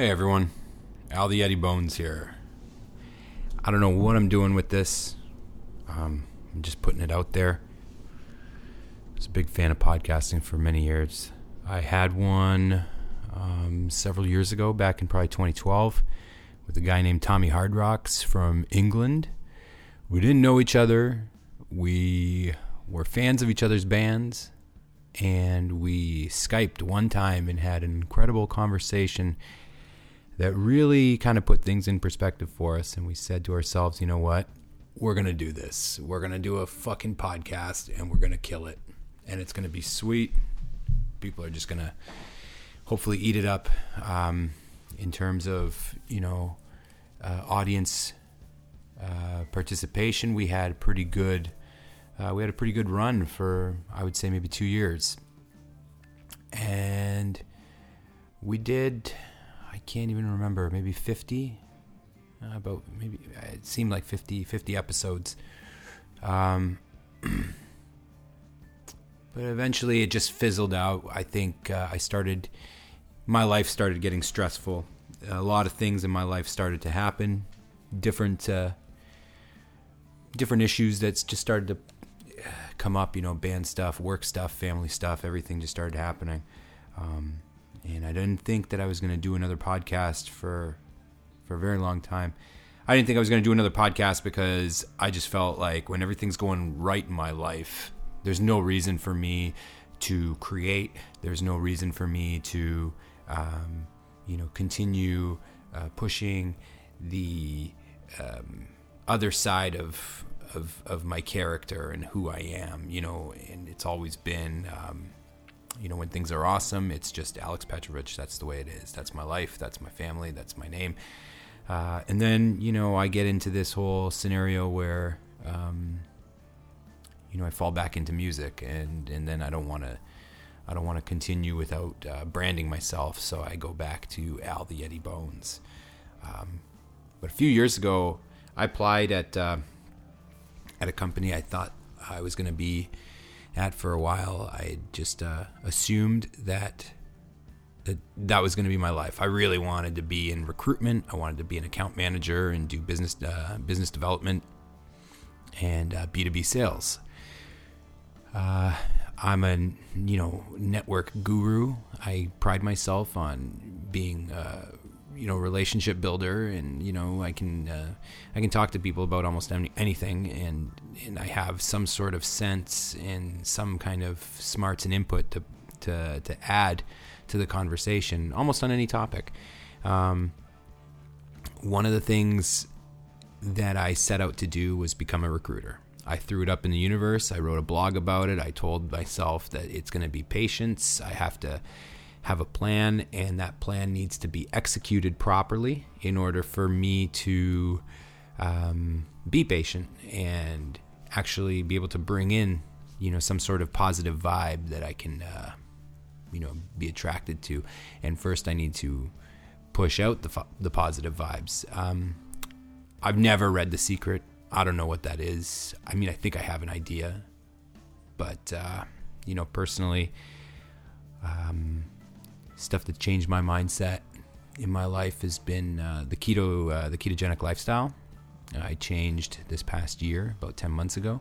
Hey everyone, Al the Yeti Bones here. I don't know what I'm doing with this. Um, I'm just putting it out there. I was a big fan of podcasting for many years. I had one um, several years ago, back in probably 2012, with a guy named Tommy Hardrocks from England. We didn't know each other. We were fans of each other's bands, and we Skyped one time and had an incredible conversation that really kind of put things in perspective for us. And we said to ourselves, you know what? We're going to do this. We're going to do a fucking podcast and we're going to kill it. And it's going to be sweet. People are just going to hopefully eat it up um, in terms of, you know, uh, audience uh, participation. We had pretty good. Uh, we had a pretty good run for, I would say, maybe two years. And we did I can't even remember, maybe 50, uh, about maybe it seemed like 50, 50 episodes. Um, but eventually it just fizzled out. I think uh, I started, my life started getting stressful. A lot of things in my life started to happen, different, uh, different issues that just started to uh, come up. You know, band stuff, work stuff, family stuff. Everything just started happening. Um, and I didn't think that I was going to do another podcast for for a very long time. I didn't think I was going to do another podcast because I just felt like when everything's going right in my life, there's no reason for me to create. There's no reason for me to, um, you know, continue uh, pushing the um, other side of, of of my character and who I am. You know, and it's always been. Um, you know, when things are awesome, it's just Alex Petrovich. That's the way it is. That's my life. That's my family. That's my name. Uh, and then, you know, I get into this whole scenario where, um, you know, I fall back into music, and and then I don't want to, I don't want to continue without uh, branding myself. So I go back to Al the Yeti Bones. Um, but a few years ago, I applied at uh, at a company I thought I was going to be at for a while. I just uh, assumed that that, that was going to be my life. I really wanted to be in recruitment. I wanted to be an account manager and do business uh, business development and uh, B two B sales. Uh, I'm a you know network guru. I pride myself on being uh, you know relationship builder and you know I can uh, I can talk to people about almost any, anything and and I have some sort of sense and some kind of smarts and input to to to add to the conversation almost on any topic. Um, one of the things that I set out to do was become a recruiter. I threw it up in the universe. I wrote a blog about it. I told myself that it's going to be patience. I have to have a plan, and that plan needs to be executed properly in order for me to um, be patient and actually be able to bring in, you know, some sort of positive vibe that I can, uh, you know, be attracted to. And first, I need to push out the the positive vibes. Um, I've never read The Secret. I don't know what that is. I mean, I think I have an idea, but uh, you know, personally, um, stuff that changed my mindset in my life has been uh, the keto, uh, the ketogenic lifestyle. I changed this past year, about ten months ago.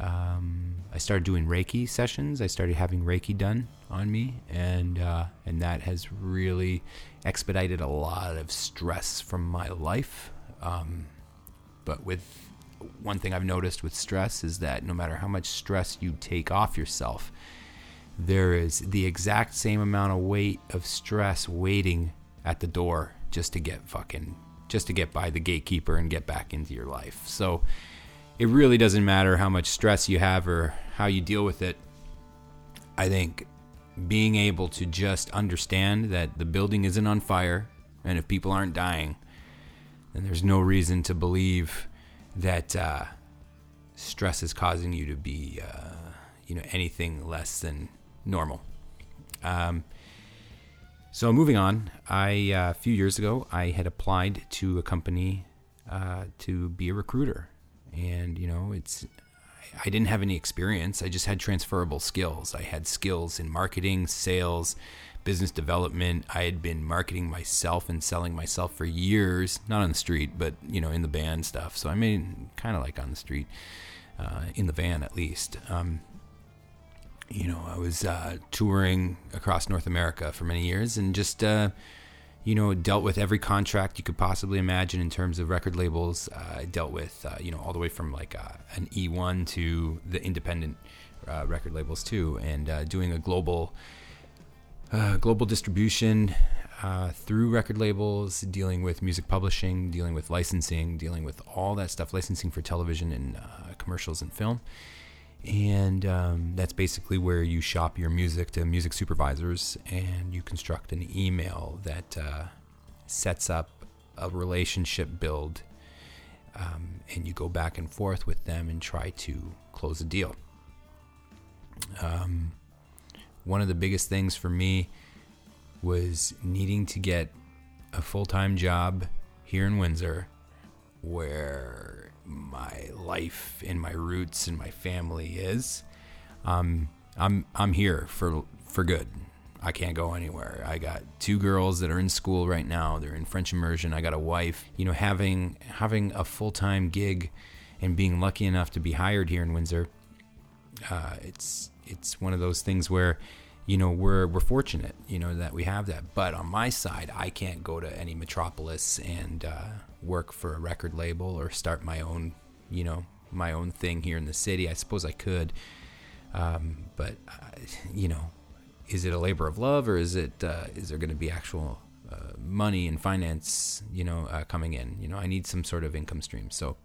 Um, I started doing Reiki sessions. I started having Reiki done on me, and uh, and that has really expedited a lot of stress from my life. Um, but with one thing I've noticed with stress is that no matter how much stress you take off yourself, there is the exact same amount of weight of stress waiting at the door just to get fucking just to get by the gatekeeper and get back into your life. So it really doesn't matter how much stress you have or how you deal with it. I think being able to just understand that the building isn't on fire and if people aren't dying, then there's no reason to believe that uh, stress is causing you to be, uh, you know, anything less than normal. Um, so moving on, I uh, a few years ago I had applied to a company uh, to be a recruiter, and you know it's I didn't have any experience. I just had transferable skills. I had skills in marketing, sales, business development. I had been marketing myself and selling myself for years, not on the street, but you know, in the band stuff. So I mean, kind of like on the street, uh, in the van at least. Um, you know, I was uh, touring across North America for many years and just, uh, you know, dealt with every contract you could possibly imagine in terms of record labels. Uh, I dealt with, uh, you know, all the way from like uh, an E1 to the independent uh, record labels too, and doing a global, global distribution through record labels, dealing with music publishing, dealing with licensing, dealing with all that stuff, licensing for television and commercials and film and um, that's basically where you shop your music to music supervisors and you construct an email that uh, sets up a relationship build um, and you go back and forth with them and try to close a deal. Um, one of the biggest things for me was needing to get a full-time job here in windsor where my life and my roots and my family is. Um, I'm I'm here for for good. I can't go anywhere. I got two girls that are in school right now. They're in French immersion. I got a wife. You know, having having a full time gig and being lucky enough to be hired here in Windsor, uh, it's it's one of those things where, you know, we're we're fortunate, you know, that we have that. But on my side, I can't go to any metropolis and uh, work for a record label or start my own, you know, my own thing here in the city. I suppose I could, um, but uh, you know, is it a labor of love or is it uh, is there going to be actual uh, money and finance, you know, uh, coming in? You know, I need some sort of income stream. So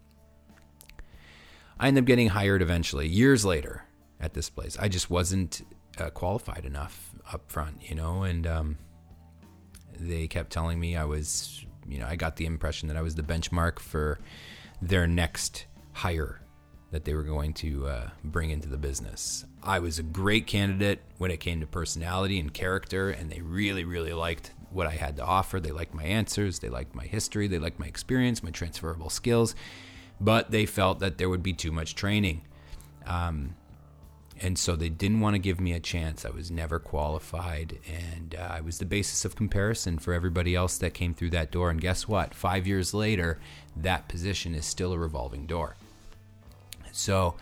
I end up getting hired eventually, years later, at this place. I just wasn't uh, qualified enough up front, you know, and um, they kept telling me I was you know, I got the impression that I was the benchmark for their next hire that they were going to uh, bring into the business. I was a great candidate when it came to personality and character, and they really, really liked what I had to offer. They liked my answers, they liked my history, they liked my experience, my transferable skills, but they felt that there would be too much training. Um, and so they didn't want to give me a chance. I was never qualified, and uh, I was the basis of comparison for everybody else that came through that door. And guess what? Five years later, that position is still a revolving door. So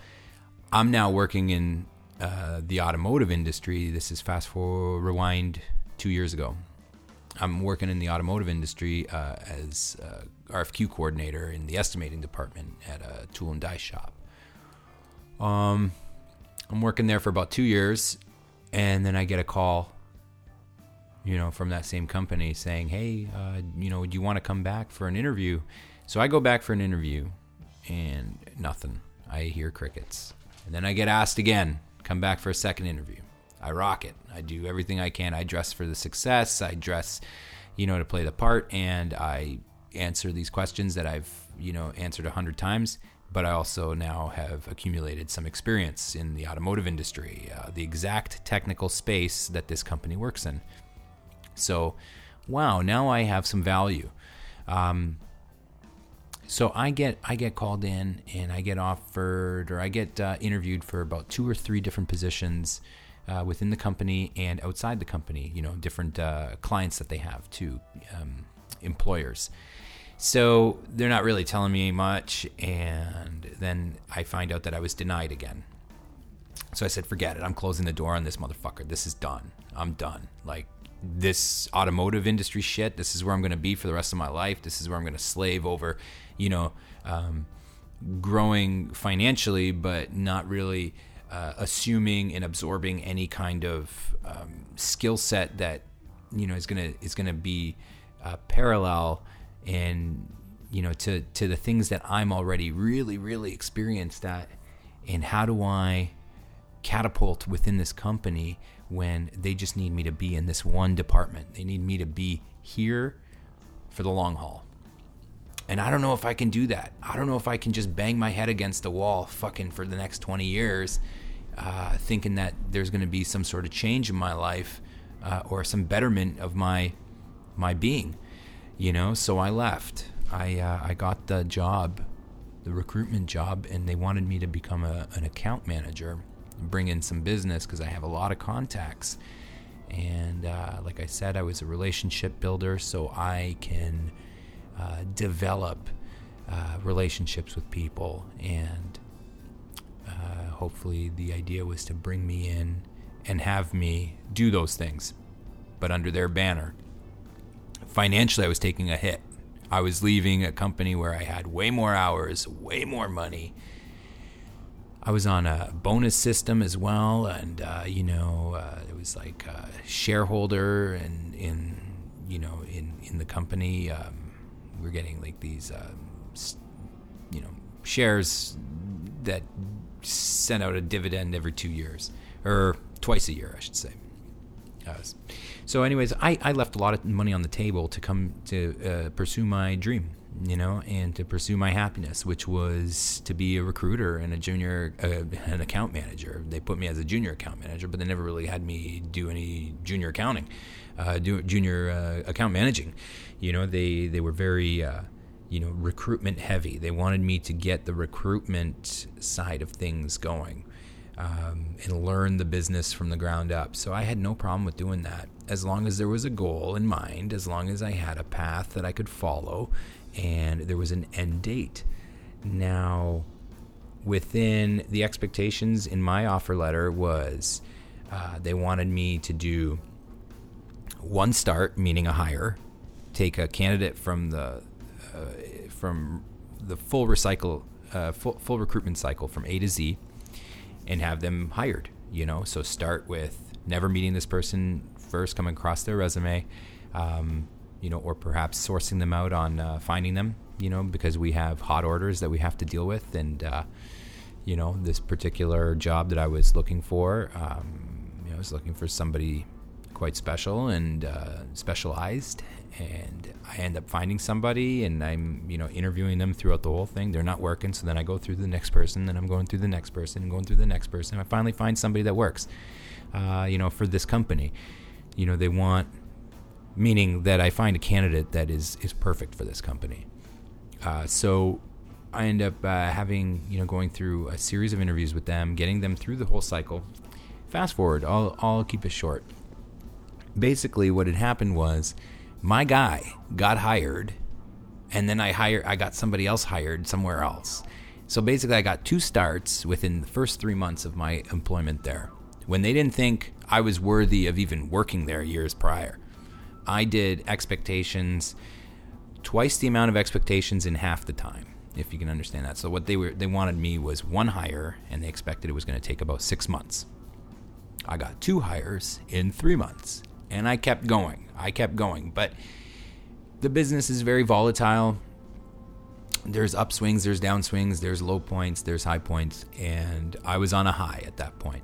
I'm now working in uh, the automotive industry. This is fast forward, rewind two years ago. I'm working in the automotive industry uh, as RFQ coordinator in the estimating department at a tool and die shop. Um, I'm working there for about two years, and then I get a call, you know, from that same company saying, "Hey, uh, you know, do you want to come back for an interview?" So I go back for an interview, and nothing. I hear crickets, and then I get asked again, "Come back for a second interview." I rock it. I do everything I can. I dress for the success. I dress, you know, to play the part, and I answer these questions that I've, you know, answered a hundred times but I also now have accumulated some experience in the automotive industry, uh, the exact technical space that this company works in. So, wow, now I have some value. Um, so I get I get called in and I get offered or I get uh, interviewed for about two or three different positions uh, within the company and outside the company. You know, different uh, clients that they have too, um, employers. So they're not really telling me much. And then I find out that I was denied again. So I said, forget it. I'm closing the door on this motherfucker. This is done. I'm done. Like, this automotive industry shit, this is where I'm going to be for the rest of my life. This is where I'm going to slave over, you know, um, growing financially, but not really uh, assuming and absorbing any kind of um, skill set that, you know, is going to, is to be uh, parallel and you know to to the things that I'm already really really experienced at and how do I catapult within this company when they just need me to be in this one department? They need me to be here for the long haul. And I don't know if I can do that. I don't know if I can just bang my head against the wall fucking for the next 20 years uh, thinking that there's going to be some sort of change in my life uh, or some betterment of my my being you know. So I left. I uh, I got the job, the recruitment job, and they wanted me to become a, an account manager, bring in some business because I have a lot of contacts. And uh, like I said, I was a relationship builder, so I can uh, develop uh, relationships with people. And uh, hopefully, the idea was to bring me in and have me do those things, but under their banner. Financially, I was taking a hit. I was leaving a company where I had way more hours, way more money. I was on a bonus system as well, and uh, you know, uh, it was like a shareholder and in you know in in the company. Um, we're getting like these, um, you know, shares that sent out a dividend every two years or twice a year, I should say. Uh, so, anyways, I, I left a lot of money on the table to come to uh, pursue my dream, you know, and to pursue my happiness, which was to be a recruiter and a junior, uh, an account manager. They put me as a junior account manager, but they never really had me do any junior accounting, uh, do junior uh, account managing. You know, they they were very uh, you know recruitment heavy. They wanted me to get the recruitment side of things going um, and learn the business from the ground up. So I had no problem with doing that as long as there was a goal in mind, as long as I had a path that I could follow and there was an end date. Now, within the expectations in my offer letter was uh, they wanted me to do one start, meaning a hire, take a candidate from the uh, from the full recycle uh, full, full recruitment cycle from A to Z and have them hired. You know, so start with never meeting this person first, coming across their resume, um, you know, or perhaps sourcing them out on uh, finding them. You know, because we have hot orders that we have to deal with, and uh, you know, this particular job that I was looking for, um, you know, I was looking for somebody quite special and uh, specialized, and I end up finding somebody and I'm, you know, interviewing them throughout the whole thing. They're not working, so then I go through the next person, then I'm going through the next person and going through the next person. I finally find somebody that works, uh, you know, for this company. You know, they want, meaning that I find a candidate that is is perfect for this company. Uh, so I end up uh, having, you know, going through a series of interviews with them, getting them through the whole cycle. Fast forward, I'll, I'll keep it short. Basically, what had happened was my guy got hired and then I hired I got somebody else hired somewhere else. So basically I got two starts within the first 3 months of my employment there. When they didn't think I was worthy of even working there years prior. I did expectations twice the amount of expectations in half the time if you can understand that. So what they were they wanted me was one hire and they expected it was going to take about 6 months. I got two hires in 3 months and I kept going. I kept going, but the business is very volatile. There's upswings, there's downswings, there's low points, there's high points, and I was on a high at that point.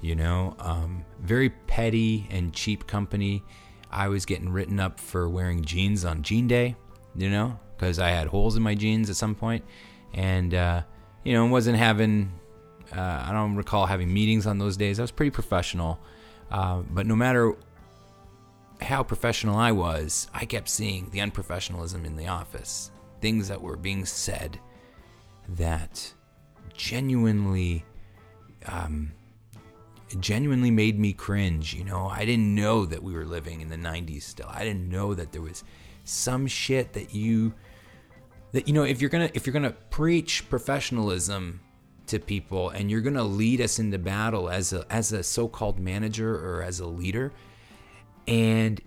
You know, um, very petty and cheap company. I was getting written up for wearing jeans on jean day, you know, because I had holes in my jeans at some point, and uh, you know, wasn't having. Uh, I don't recall having meetings on those days. I was pretty professional, uh, but no matter how professional I was, I kept seeing the unprofessionalism in the office. Things that were being said that genuinely, um, genuinely made me cringe. You know, I didn't know that we were living in the 90s still. I didn't know that there was some shit that you that you know if you're gonna if you're gonna preach professionalism to people and you're gonna lead us into battle as a as a so-called manager or as a leader and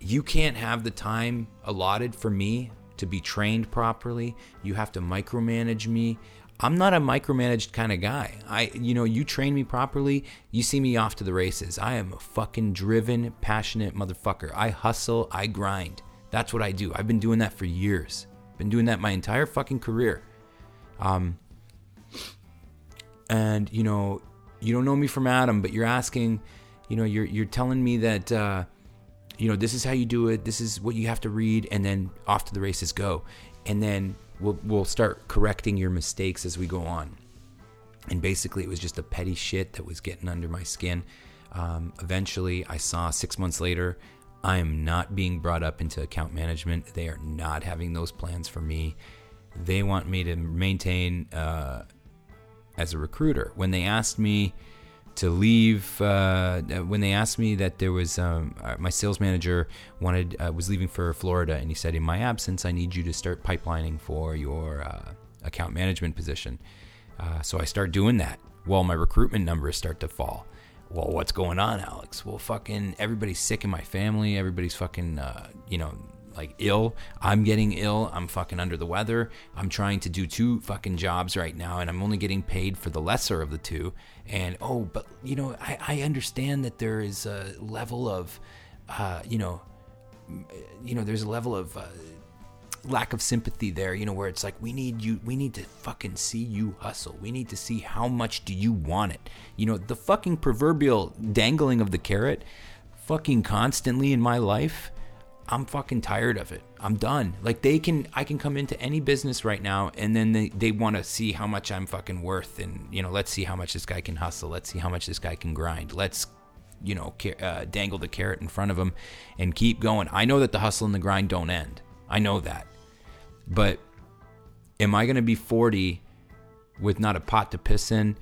you can't have the time allotted for me to be trained properly. You have to micromanage me. I'm not a micromanaged kind of guy. I you know, you train me properly, you see me off to the races. I am a fucking driven, passionate motherfucker. I hustle, I grind. That's what I do. I've been doing that for years. Been doing that my entire fucking career. Um and you know, you don't know me from Adam, but you're asking you know you're you're telling me that uh, you know this is how you do it this is what you have to read and then off to the races go. And then we'll we'll start correcting your mistakes as we go on. And basically it was just a petty shit that was getting under my skin. Um, eventually i saw six months later i am not being brought up into account management. They are not having those plans for me. They want me to maintain uh, as a recruiter. When they asked me to leave uh, when they asked me that there was um, uh, my sales manager wanted uh, was leaving for Florida, and he said, "In my absence, I need you to start pipelining for your uh, account management position." Uh, so I start doing that. Well, my recruitment numbers start to fall. Well, what's going on, Alex? Well, fucking everybody's sick in my family. Everybody's fucking, uh, you know, like ill. I'm getting ill. I'm fucking under the weather. I'm trying to do two fucking jobs right now, and I'm only getting paid for the lesser of the two. And oh, but you know, I, I understand that there is a level of, uh, you know, you know, there's a level of. Uh, lack of sympathy there you know where it's like we need you we need to fucking see you hustle we need to see how much do you want it you know the fucking proverbial dangling of the carrot fucking constantly in my life I'm fucking tired of it. I'm done. Like they can I can come into any business right now and then they, they want to see how much I'm fucking worth and you know, let's see how much this guy can hustle. Let's see how much this guy can grind. Let's you know, uh, dangle the carrot in front of him and keep going. I know that the hustle and the grind don't end. I know that. But am I going to be 40 with not a pot to piss in?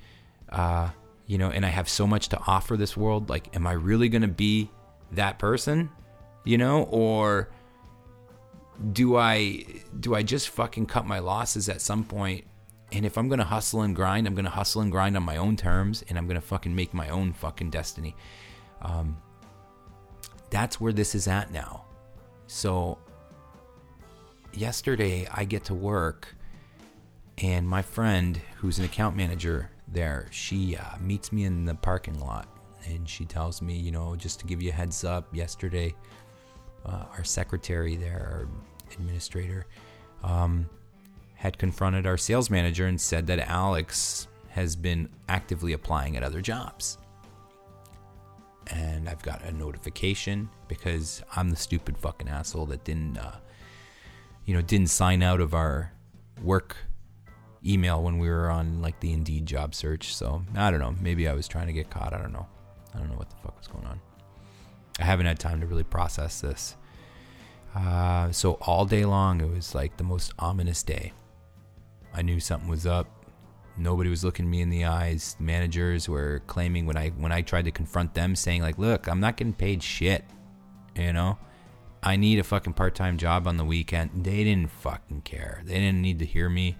Uh, you know, and I have so much to offer this world. Like, am I really going to be that person? You know, or do I do I just fucking cut my losses at some point? And if I'm gonna hustle and grind, I'm gonna hustle and grind on my own terms, and I'm gonna fucking make my own fucking destiny. Um, that's where this is at now. So yesterday I get to work, and my friend, who's an account manager there, she uh, meets me in the parking lot, and she tells me, you know, just to give you a heads up, yesterday uh, our secretary there, our administrator, um, had confronted our sales manager and said that Alex has been actively applying at other jobs. And I've got a notification because I'm the stupid fucking asshole that didn't, uh, you know, didn't sign out of our work email when we were on like the Indeed job search. So I don't know. Maybe I was trying to get caught. I don't know. I don't know what the fuck was going on. I haven't had time to really process this. Uh, so all day long, it was like the most ominous day. I knew something was up. Nobody was looking me in the eyes. Managers were claiming when I when I tried to confront them, saying like, "Look, I'm not getting paid shit," you know. I need a fucking part-time job on the weekend. They didn't fucking care. They didn't need to hear me.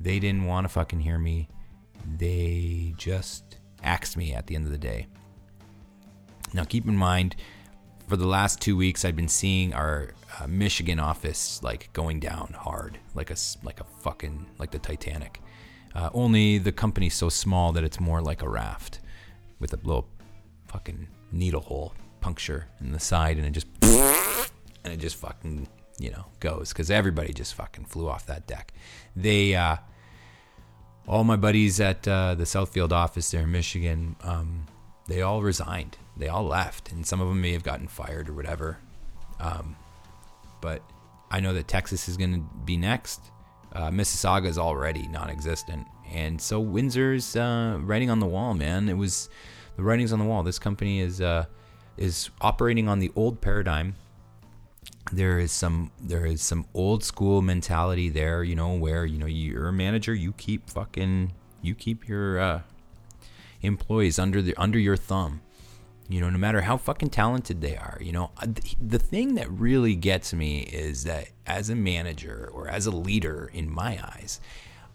They didn't want to fucking hear me. They just axed me at the end of the day. Now, keep in mind, for the last two weeks, I've been seeing our uh, Michigan office like going down hard, like a like a fucking like the Titanic. Uh, only the company's so small that it's more like a raft with a little fucking needle hole puncture in the side, and it just and it just fucking you know goes because everybody just fucking flew off that deck. They uh, all my buddies at uh, the Southfield office there in Michigan, um, they all resigned they all left, and some of them may have gotten fired or whatever. Um, but I know that Texas is going to be next. Uh, Mississauga is already non-existent, and so Windsor's uh, writing on the wall, man. It was the writings on the wall. This company is uh, is operating on the old paradigm. There is some there is some old school mentality there, you know, where you know you're a manager, you keep fucking you keep your uh, employees under the under your thumb you know, no matter how fucking talented they are, you know, uh, the thing that really gets me is that as a manager or as a leader in my eyes,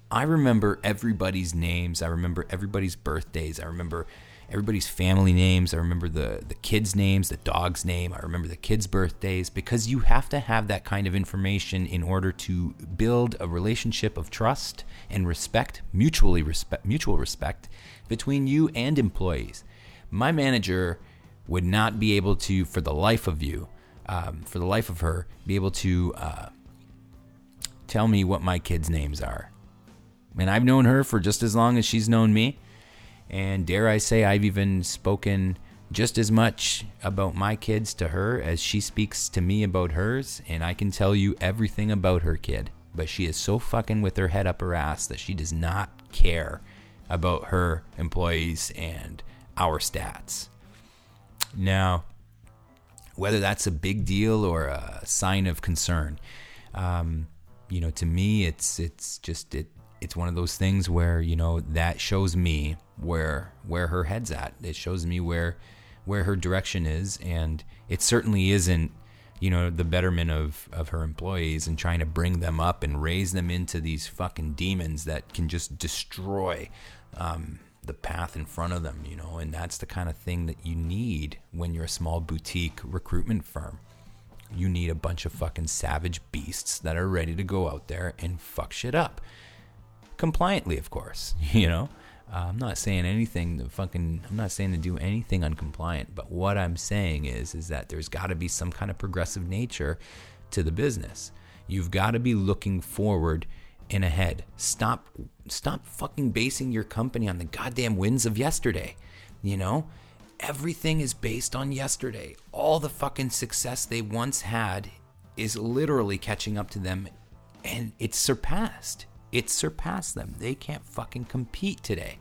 I remember everybody's names. I remember everybody's birthdays. I remember everybody's family names. I remember the, the kids' names, the dog's name. I remember the kids' birthdays because you have to have that kind of information in order to build a relationship of trust and respect, mutually respect, mutual respect between you and employees my manager would not be able to, for the life of you, um, for the life of her, be able to uh, tell me what my kids' names are. And I've known her for just as long as she's known me. And dare I say, I've even spoken just as much about my kids to her as she speaks to me about hers. And I can tell you everything about her kid. But she is so fucking with her head up her ass that she does not care about her employees and our stats. Now, whether that's a big deal or a sign of concern, um, you know, to me, it's it's just it it's one of those things where you know that shows me where where her head's at. It shows me where where her direction is, and it certainly isn't you know the betterment of of her employees and trying to bring them up and raise them into these fucking demons that can just destroy um, the path in front of them. You know, and that's the kind of thing that you need when you're a small boutique recruitment firm. You need a bunch of fucking savage beasts that are ready to go out there and fuck shit up compliantly, of course. You know, uh, I'm not saying anything that fucking. I'm not saying to do anything uncompliant. But what I'm saying is, is that there's got to be some kind of progressive nature to the business. You've got to be looking forward and ahead. Stop, stop fucking basing your company on the goddamn wins of yesterday. You know, everything is based on yesterday. All the fucking success they once had is literally catching up to them, and it's surpassed. It surpassed them. They can't fucking compete today.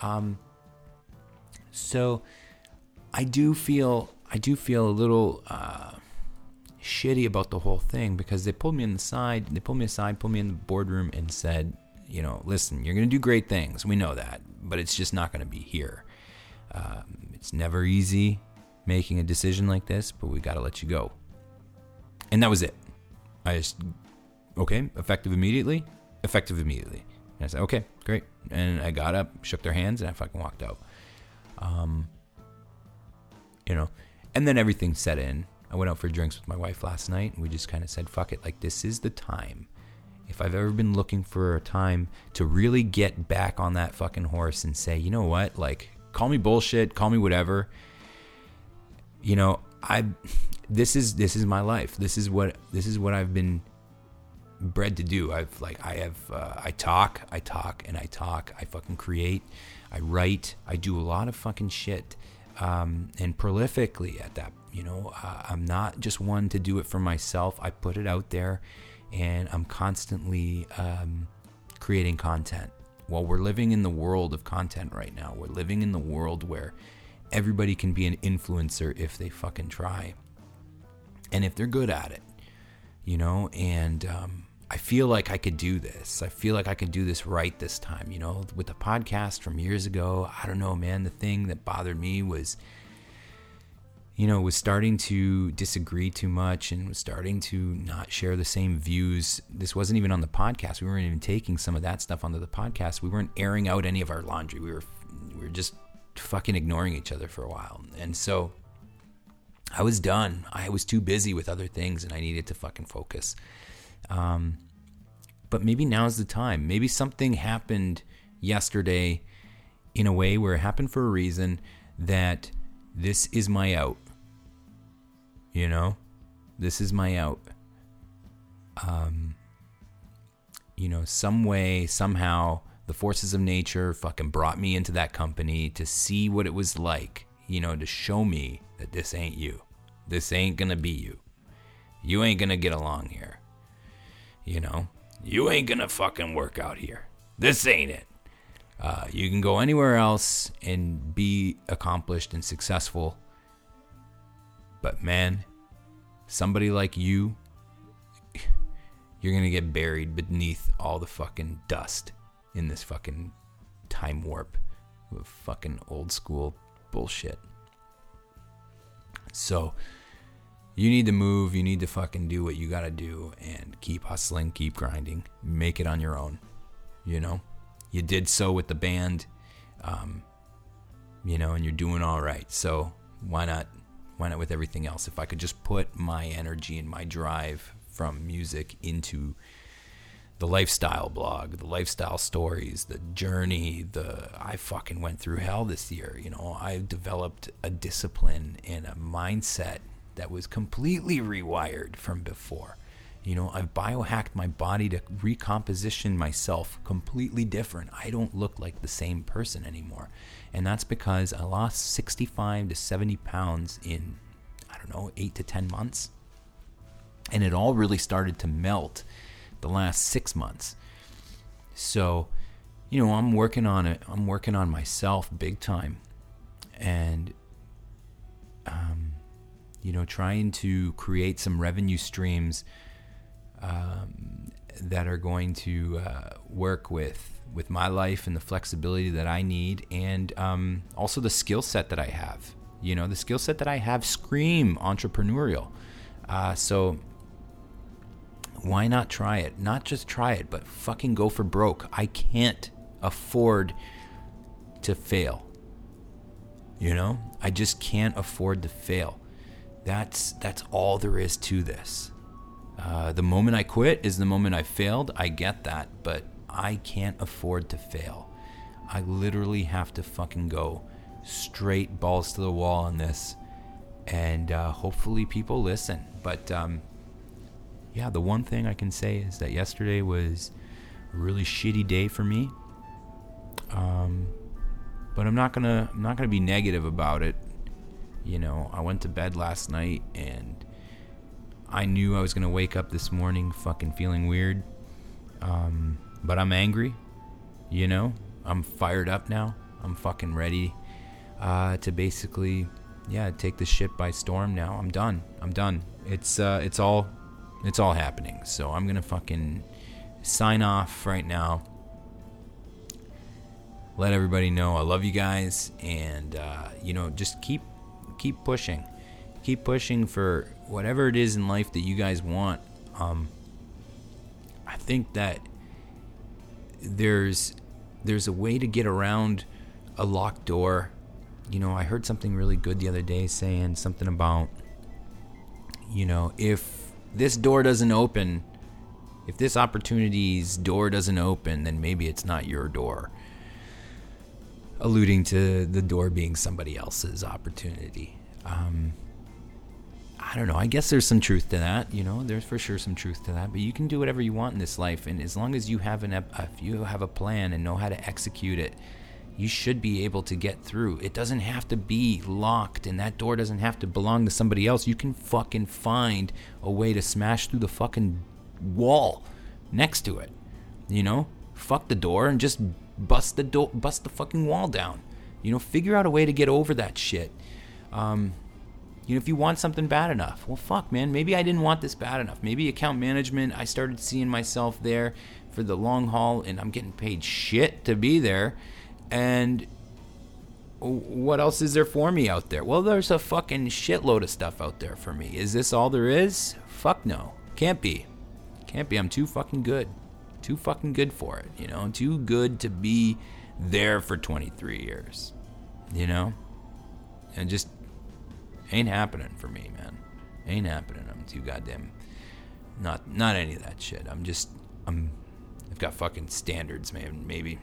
Um, so I do feel I do feel a little uh, shitty about the whole thing because they pulled me in the side, they pulled me aside, pulled me in the boardroom, and said, you know, listen, you're gonna do great things. We know that, but it's just not gonna be here. Um, it's never easy making a decision like this, but we gotta let you go. And that was it. I just okay, effective immediately effective immediately. And I said, okay, great. And I got up, shook their hands, and I fucking walked out. Um, you know, and then everything set in. I went out for drinks with my wife last night, and we just kind of said, fuck it. Like, this is the time. If I've ever been looking for a time to really get back on that fucking horse and say, you know what, like, call me bullshit, call me whatever. You know, I, this is this is my life. This is what this is what I've been bred to do. I've like I have uh, I talk, I talk, and I talk. I fucking create, I write, I do a lot of fucking shit, um, and prolifically at that. You know, uh, I'm not just one to do it for myself. I put it out there, and I'm constantly um, creating content. Well, we're living in the world of content right now. We're living in the world where everybody can be an influencer if they fucking try, and if they're good at it you know and um, I feel like I could do this. I feel like I could do this right this time. You know, with the podcast from years ago, I don't know, man. The thing that bothered me was, you know, was starting to disagree too much and was starting to not share the same views. This wasn't even on the podcast. We weren't even taking some of that stuff onto the podcast. We weren't airing out any of our laundry. We were, we were just fucking ignoring each other for a while. And so I was done. I was too busy with other things and I needed to fucking focus. Um, but maybe now's the time. Maybe something happened yesterday in a way where it happened for a reason that this is my out. You know, this is my out. Um, you know, some way, somehow, the forces of nature fucking brought me into that company to see what it was like, you know, to show me that this ain't you. This ain't gonna be you. You ain't gonna get along here. You know, you ain't gonna fucking work out here. This ain't it. Uh, you can go anywhere else and be accomplished and successful. But man, somebody like you, you're gonna get buried beneath all the fucking dust in this fucking time warp with fucking old school bullshit. So, you need to move. You need to fucking do what you got to do and keep hustling, keep grinding, make it on your own. You know, you did so with the band, um, you know, and you're doing all right. So why not? Why not with everything else? If I could just put my energy and my drive from music into the lifestyle blog, the lifestyle stories, the journey, the I fucking went through hell this year. You know, I developed a discipline and a mindset that was completely rewired from before. You know, I've biohacked my body to recomposition myself completely different. I don't look like the same person anymore. And that's because I lost 65 to 70 pounds in, I don't know, eight to 10 months. And it all really started to melt the last six months. So, you know, I'm working on it. I'm working on myself big time. And, um, you know, trying to create some revenue streams um, that are going to uh, work with with my life and the flexibility that I need, and um, also the skill set that I have. You know, the skill set that I have scream entrepreneurial. Uh, so why not try it? Not just try it, but fucking go for broke. I can't afford to fail. You know, I just can't afford to fail. That's that's all there is to this. Uh, the moment I quit is the moment I failed. I get that, but I can't afford to fail. I literally have to fucking go straight balls to the wall on this, and uh, hopefully people listen. But um, yeah, the one thing I can say is that yesterday was a really shitty day for me. Um, but I'm not gonna I'm not gonna be negative about it. You know, I went to bed last night and I knew I was gonna wake up this morning fucking feeling weird. Um, but I'm angry. You know, I'm fired up now. I'm fucking ready uh, to basically, yeah, take the shit by storm. Now I'm done. I'm done. It's uh, it's all it's all happening. So I'm gonna fucking sign off right now let everybody know I love you guys, and uh, you know, just keep keep pushing, keep pushing for whatever it is in life that you guys want. Um, I think that there's there's a way to get around a locked door. You know, I heard something really good the other day saying something about, you know, if this door doesn't open, if this opportunity's door doesn't open, then maybe it's not your door alluding to the door being somebody else's opportunity. Um, I don't know. I guess there's some truth to that. You know, there's for sure some truth to that. But you can do whatever you want in this life, and as long as you have an if you have a plan and know how to execute it, you should be able to get through. It doesn't have to be locked, and that door doesn't have to belong to somebody else. You can fucking find a way to smash through the fucking wall next to it. You know, fuck the door and just bust the door, bust the fucking wall down. You know, figure out a way to get over that shit. Um, you know, if you want something bad enough, well, fuck, man. Maybe I didn't want this bad enough. Maybe account management. I started seeing myself there for the long haul, and I'm getting paid shit to be there. And what else is there for me out there? Well, there's a fucking shitload of stuff out there for me. Is this all there is? Fuck no. Can't be. Can't be. I'm too fucking good too fucking good for it, you know, too good to be there for 23 years, you know? And just ain't happening for me, man. Ain't happening. I'm too goddamn not not any of that shit. I'm just I'm I've got fucking standards, man. Maybe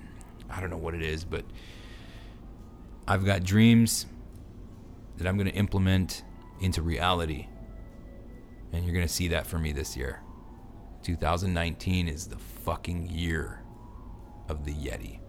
I don't know what it is, but I've got dreams that I'm going to implement into reality. And you're going to see that for me this year. 2019 is the fucking year of the Yeti.